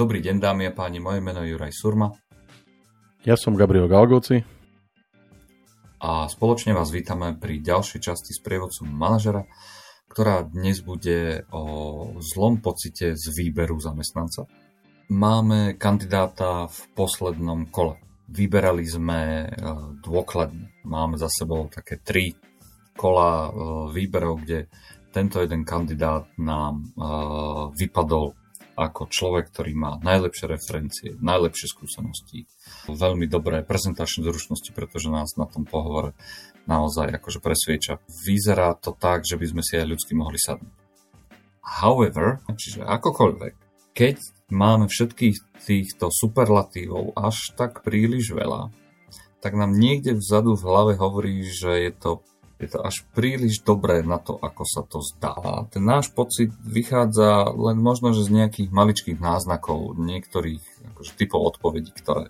Dobrý deň dámy a páni, moje meno je Juraj Surma. Ja som Gabriel Galgoci. A spoločne vás vítame pri ďalšej časti z prievodcu manažera, ktorá dnes bude o zlom pocite z výberu zamestnanca. Máme kandidáta v poslednom kole. Vyberali sme e, dôkladne. Máme za sebou také tri kola e, výberov, kde tento jeden kandidát nám e, vypadol ako človek, ktorý má najlepšie referencie, najlepšie skúsenosti, veľmi dobré prezentačné zručnosti, pretože nás na tom pohovore naozaj akože presvieča. Vyzerá to tak, že by sme si aj ľudsky mohli sadnúť. However, čiže akokoľvek, keď máme všetkých týchto superlatívov až tak príliš veľa, tak nám niekde vzadu v hlave hovorí, že je to je to až príliš dobré na to, ako sa to zdá. A ten náš pocit vychádza len možno, že z nejakých maličkých náznakov, niektorých akože, typov odpovedí, ktoré,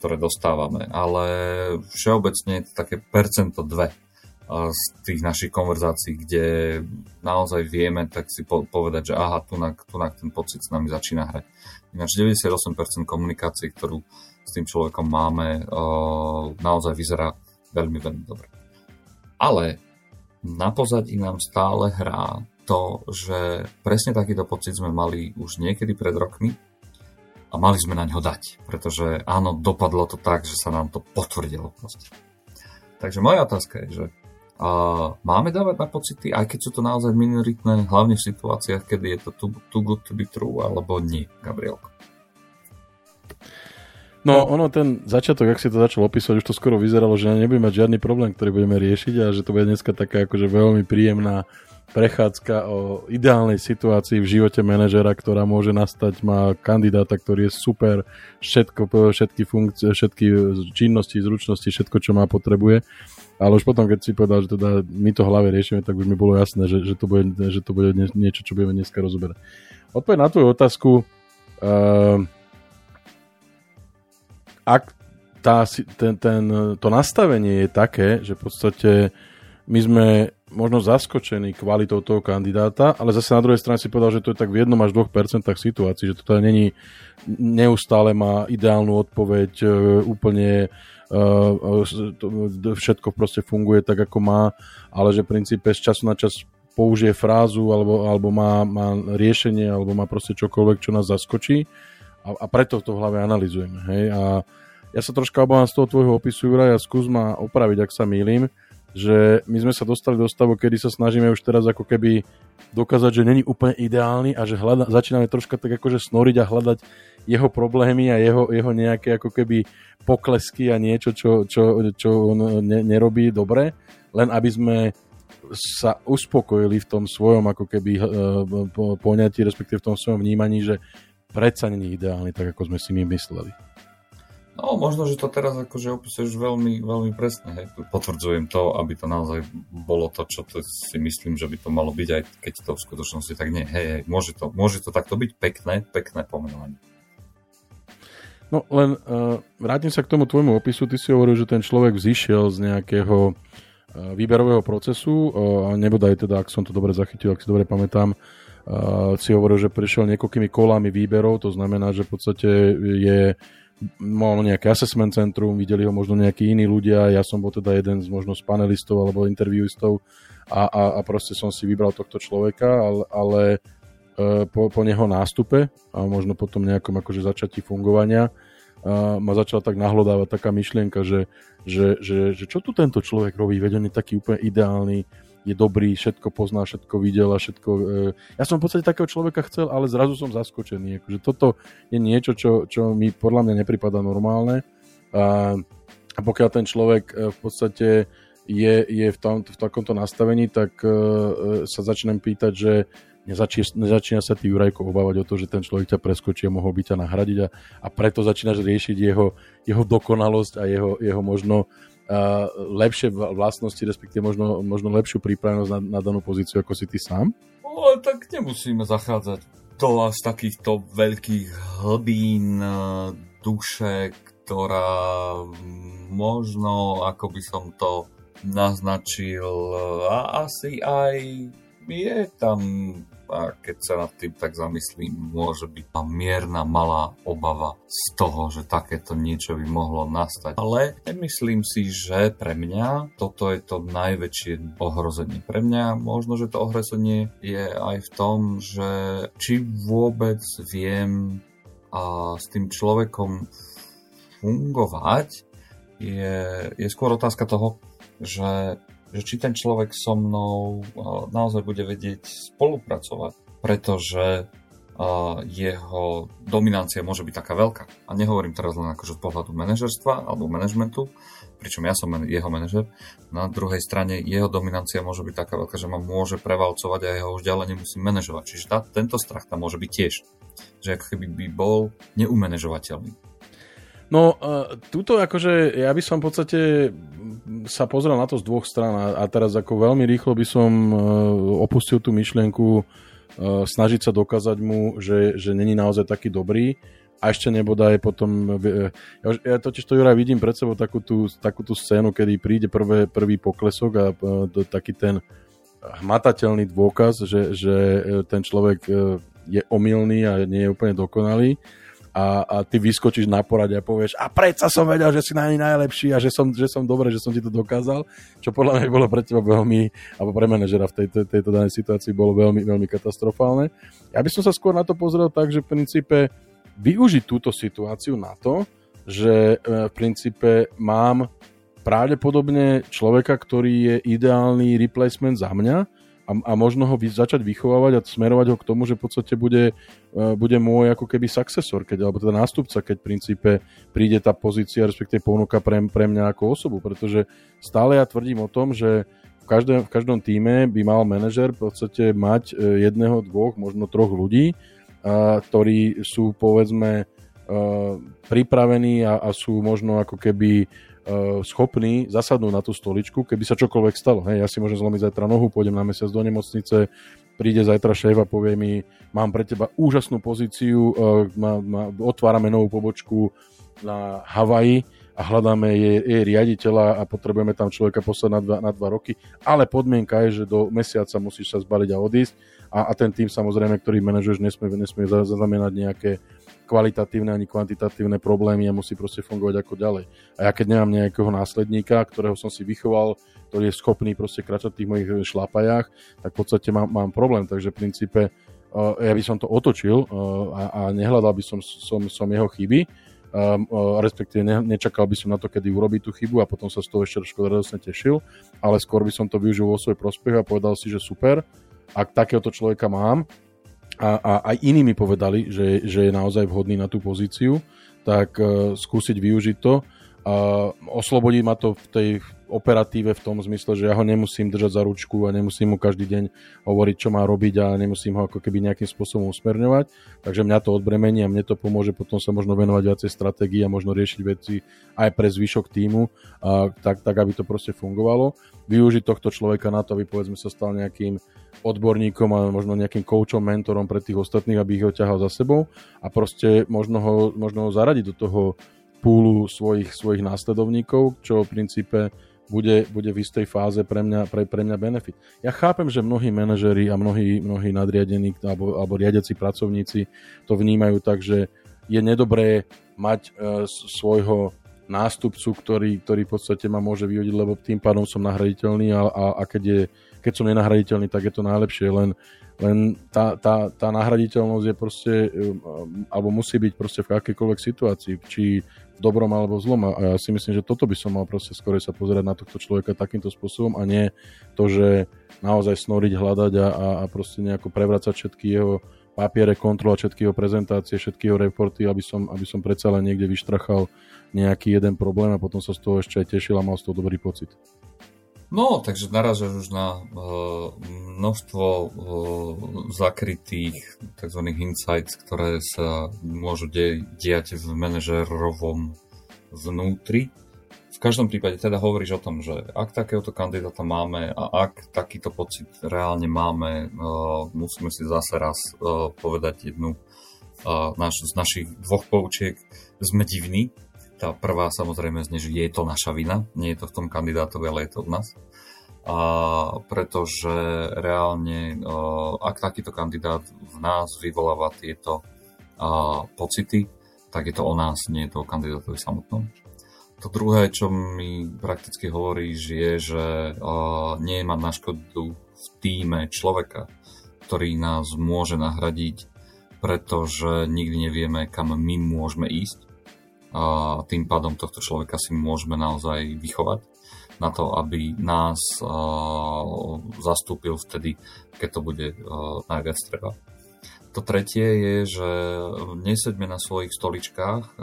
ktoré dostávame. Ale všeobecne je to také percento dve z tých našich konverzácií, kde naozaj vieme tak si povedať, že aha, tunak, tunak ten pocit s nami začína hrať. Ináč 98% komunikácií, ktorú s tým človekom máme, naozaj vyzerá veľmi, veľmi dobre. Ale na pozadí nám stále hrá to, že presne takýto pocit sme mali už niekedy pred rokmi a mali sme na ňo dať, pretože áno, dopadlo to tak, že sa nám to potvrdilo proste. Takže moja otázka je, že uh, máme dávať na pocity, aj keď sú to naozaj minoritné, hlavne v situáciách, kedy je to too, too good to be true, alebo nie, Gabrielko? No, ono ten začiatok, ak si to začal opísať, už to skoro vyzeralo, že nebudeme mať žiadny problém, ktorý budeme riešiť a že to bude dneska taká akože veľmi príjemná prechádzka o ideálnej situácii v živote manažera, ktorá môže nastať, má kandidáta, ktorý je super, všetko, všetky funkcie, všetky činnosti, zručnosti, všetko, čo má, potrebuje. Ale už potom, keď si povedal, že teda my to hlave riešime, tak už mi bolo jasné, že, že, to, bude, že to bude niečo, čo budeme dneska rozoberať. Odpoveď na tvoju otázku. Uh, ak tá, ten, ten, to nastavenie je také, že v podstate my sme možno zaskočení kvalitou toho kandidáta, ale zase na druhej strane si povedal, že to je tak v 1 až 2% situácií, že to teda není neustále má ideálnu odpoveď, e, úplne e, všetko proste funguje tak, ako má, ale že v princípe z času na čas použije frázu alebo, alebo má, má riešenie alebo má proste čokoľvek, čo nás zaskočí a, a preto to v hlave analizujeme. Hej? A ja sa troška obávam z toho tvojho opisu, Juraj, a skús ma opraviť, ak sa mýlim, že my sme sa dostali do stavu, kedy sa snažíme už teraz ako keby dokázať, že není úplne ideálny a že hľada, začíname troška tak akože snoriť a hľadať jeho problémy a jeho, jeho nejaké ako keby poklesky a niečo, čo, čo, čo on ne, nerobí dobre, len aby sme sa uspokojili v tom svojom ako keby uh, poňatí, respektíve v tom svojom vnímaní, že predsa není ideálny, tak ako sme si my mysleli. No, možno, že to teraz akože opisuješ veľmi, veľmi presne. Hej. Potvrdzujem to, aby to naozaj bolo to, čo to si myslím, že by to malo byť, aj keď to v skutočnosti tak nie. Hej, hej, môže to, môže to takto byť pekné, pekné pomenovanie. No len uh, vrátim sa k tomu tvojmu opisu. Ty si hovoril, že ten človek vzýšiel z nejakého uh, výberového procesu, uh, nebodaj teda, ak som to dobre zachytil, ak si dobre pamätám, Uh, si hovoril, že prišiel niekoľkými kolami výberov, to znamená, že v podstate je mal nejaké assessment centrum, videli ho možno nejakí iní ľudia, ja som bol teda jeden z možno z panelistov alebo interviewistov a, a, a proste som si vybral tohto človeka, ale, ale po, po neho nástupe a možno potom nejakom akože začatí fungovania uh, ma začala tak nahlodávať taká myšlienka, že, že, že, že čo tu tento človek robí, veď on je taký úplne ideálny, je dobrý, všetko pozná, všetko videl a všetko... E, ja som v podstate takého človeka chcel, ale zrazu som zaskočený. Akože toto je niečo, čo, čo mi podľa mňa nepripada normálne. A, a pokiaľ ten človek e, v podstate je, je v, tom, v takomto nastavení, tak uh, sa začnem pýtať, že nezačína, nezačína sa ty Jurajko obávať o to, že ten človek ťa preskočí a mohol by ťa nahradiť a, a preto začínaš riešiť jeho, jeho dokonalosť a jeho, jeho možno lepšie vlastnosti, respektíve možno, možno lepšiu prípravnosť na, na danú pozíciu ako si ty sám? No, tak nemusíme zachádzať do až takýchto veľkých hlbín duše, ktorá možno, ako by som to naznačil, a asi aj je tam a keď sa nad tým tak zamyslím, môže byť mierna malá obava z toho, že takéto niečo by mohlo nastať. Ale nemyslím si, že pre mňa toto je to najväčšie ohrozenie. Pre mňa možno, že to ohrozenie je aj v tom, že či vôbec viem a s tým človekom fungovať, je, je skôr otázka toho, že že či ten človek so mnou naozaj bude vedieť spolupracovať, pretože jeho dominancia môže byť taká veľká. A nehovorím teraz len akože z pohľadu manažerstva alebo manažmentu, pričom ja som jeho manažer. Na druhej strane jeho dominancia môže byť taká veľká, že ma môže prevalcovať a ja ho už ďalej nemusím manažovať. Čiže tá, tento strach tam môže byť tiež. Že ako keby by bol neumanežovateľný. No, uh, tuto akože ja by som v podstate sa pozrel na to z dvoch stran a, a teraz ako veľmi rýchlo by som uh, opustil tú myšlienku uh, snažiť sa dokázať mu, že, že není naozaj taký dobrý. A ešte nebodaj potom uh, ja, ja totiž to Juraj vidím pred sebou takú tú, takú tú scénu, kedy príde prvé, prvý poklesok a uh, taký ten hmatateľný dôkaz, že, že ten človek je omylný a nie je úplne dokonalý a, a ty vyskočíš na porade a povieš a predsa som vedel, že si na nej najlepší a že som, že som dobre, že som ti to dokázal, čo podľa mňa bolo pre teba veľmi, alebo pre manažera v tejto, tejto danej situácii bolo veľmi, veľmi katastrofálne. Ja by som sa skôr na to pozrel tak, že v princípe využiť túto situáciu na to, že e, v princípe mám pravdepodobne človeka, ktorý je ideálny replacement za mňa, a, a možno ho vy, začať vychovávať a smerovať ho k tomu, že v podstate bude, uh, bude môj ako keby successor, keď, alebo teda nástupca, keď v princípe príde tá pozícia, respektíve ponuka pre, pre mňa ako osobu, pretože stále ja tvrdím o tom, že v každém, v každom týme by mal manažer v podstate mať uh, jedného, dvoch, možno troch ľudí, uh, ktorí sú povedzme pripravení a, a sú možno ako keby uh, schopný zasadnúť na tú stoličku, keby sa čokoľvek stalo. Hej, ja si môžem zlomiť zajtra nohu, pôjdem na mesiac do nemocnice, príde zajtra šéf a povie mi, mám pre teba úžasnú pozíciu, uh, ma, ma, otvárame novú pobočku na Havaji a hľadáme jej, jej riaditeľa a potrebujeme tam človeka poslať na dva, na dva roky, ale podmienka je, že do mesiaca musíš sa zbaliť a odísť a, a ten tým samozrejme, ktorý manažuješ, nesmie, nesmie zaznamenať nejaké kvalitatívne ani kvantitatívne problémy a musí proste fungovať ako ďalej. A ja keď nemám nejakého následníka, ktorého som si vychoval, ktorý je schopný proste kračať v tých mojich šlapajách, tak v podstate mám, mám problém. Takže v princípe uh, ja by som to otočil uh, a, a nehľadal by som, som, som jeho chyby, um, uh, respektíve ne, nečakal by som na to, kedy urobí tú chybu a potom sa z toho ešte trošku radosne tešil, ale skôr by som to využil vo svoj prospech a povedal si, že super, ak takéhoto človeka mám, a, a aj iní mi povedali, že, že je naozaj vhodný na tú pozíciu, tak uh, skúsiť využiť to. Uh, oslobodí ma to v tej operatíve v tom zmysle, že ja ho nemusím držať za ručku a nemusím mu každý deň hovoriť, čo má robiť a nemusím ho ako keby nejakým spôsobom usmerňovať. Takže mňa to odbremení a mne to pomôže potom sa možno venovať viacej stratégii a možno riešiť veci aj pre zvyšok týmu, a tak, tak aby to proste fungovalo. Využiť tohto človeka na to, aby povedzme sa stal nejakým odborníkom a možno nejakým coachom, mentorom pre tých ostatných, aby ich ho ťahal za sebou a proste možno ho, možno ho zaradiť do toho púlu svojich, svojich následovníkov, čo v princípe bude, bude v istej fáze pre mňa, pre, pre mňa benefit. Ja chápem, že mnohí manažeri a mnohí, mnohí nadriadení alebo, alebo riadiaci pracovníci to vnímajú tak, že je nedobré mať e, svojho nástupcu, ktorý, ktorý v podstate ma môže vyhodiť, lebo tým pádom som nahraditeľný a, a, a keď je keď som nenahraditeľný, tak je to najlepšie, len, len tá, tá, tá nahraditeľnosť je proste, um, alebo musí byť proste v akejkoľvek situácii, či dobrom alebo v zlom. A ja si myslím, že toto by som mal proste skôr sa pozerať na tohto človeka takýmto spôsobom a nie to, že naozaj snoriť, hľadať a, a, a proste nejako prevracať všetky jeho papiere, kontrolovať všetky jeho prezentácie, všetky jeho reporty, aby som, aby som predsa len niekde vyštrachal nejaký jeden problém a potom sa z toho ešte aj tešil a mal z toho dobrý pocit. No, takže naražaš už na uh, množstvo uh, zakrytých tzv. insights, ktoré sa môžu de- diať v manažerovom vnútri. V každom prípade teda hovoríš o tom, že ak takéhoto kandidáta máme a ak takýto pocit reálne máme, uh, musíme si zase raz uh, povedať jednu uh, naš, z našich dvoch poučiek. Sme divní, tá prvá samozrejme znie, že je to naša vina, nie je to v tom kandidátovi, ale je to u nás. a pretože reálne, ak takýto kandidát v nás vyvoláva tieto pocity, tak je to o nás, nie je to o kandidátovi samotnom. To druhé, čo mi prakticky hovoríš, je, že nie je mať na škodu v týme človeka, ktorý nás môže nahradiť, pretože nikdy nevieme, kam my môžeme ísť. A tým pádom tohto človeka si môžeme naozaj vychovať na to, aby nás zastúpil vtedy, keď to bude najviac treba. To tretie je, že neseďme na svojich stoličkách,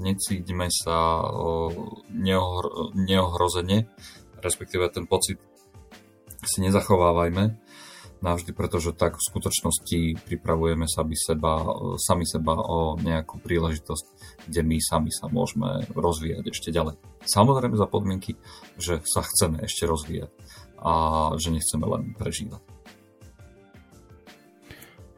necíťme sa neohro, neohrozene, respektíve ten pocit si nezachovávajme navždy, pretože tak v skutočnosti pripravujeme sami seba, sami seba o nejakú príležitosť, kde my sami sa môžeme rozvíjať ešte ďalej. Samozrejme za podmienky, že sa chceme ešte rozvíjať a že nechceme len prežívať.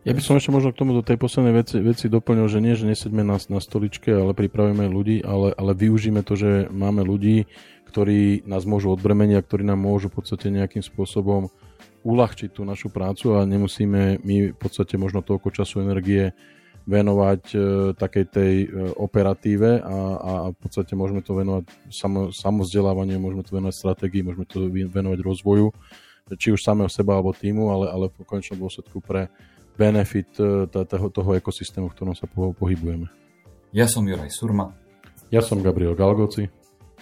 Ja by som ešte možno k tomu do tej poslednej veci, veci doplnil, že nie, že nesedme na, na stoličke, ale pripravíme ľudí, ale, ale využíme to, že máme ľudí, ktorí nás môžu odbremeniť a ktorí nám môžu v podstate nejakým spôsobom uľahčiť tú našu prácu a nemusíme my v podstate možno toľko času energie venovať e, takej tej e, operatíve a, a v podstate môžeme to venovať samo, samozdelávaniu, môžeme to venovať stratégii, môžeme to venovať rozvoju, či už samého seba alebo týmu, ale, ale v konečnom dôsledku pre benefit e, toho, toho ekosystému, v ktorom sa pohybujeme. Ja som Juraj Surma. Ja som Gabriel Galgoci.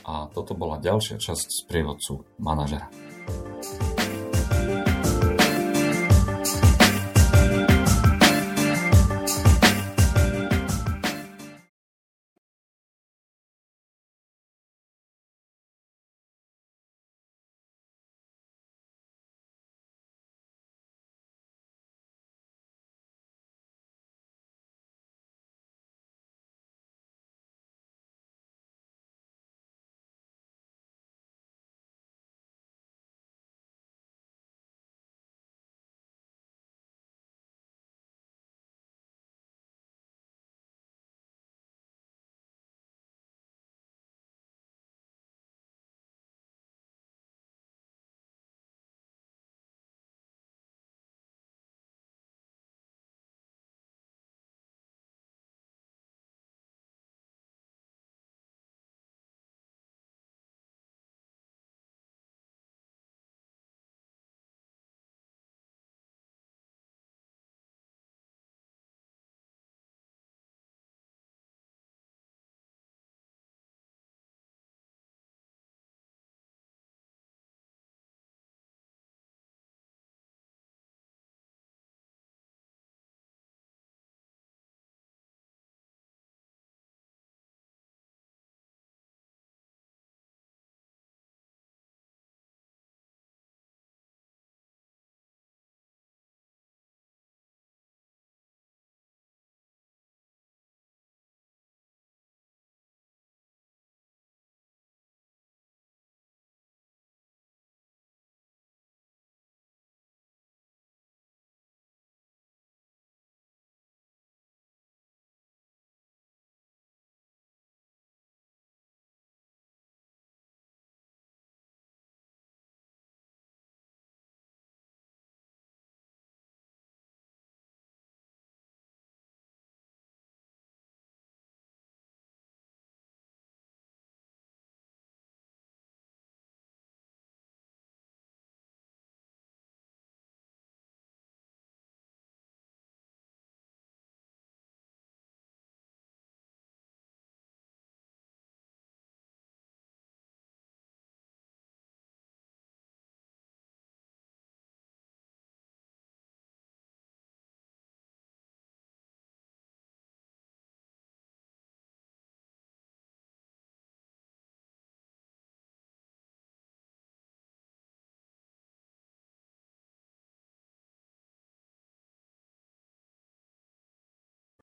A toto bola ďalšia časť z prievodcu manažera.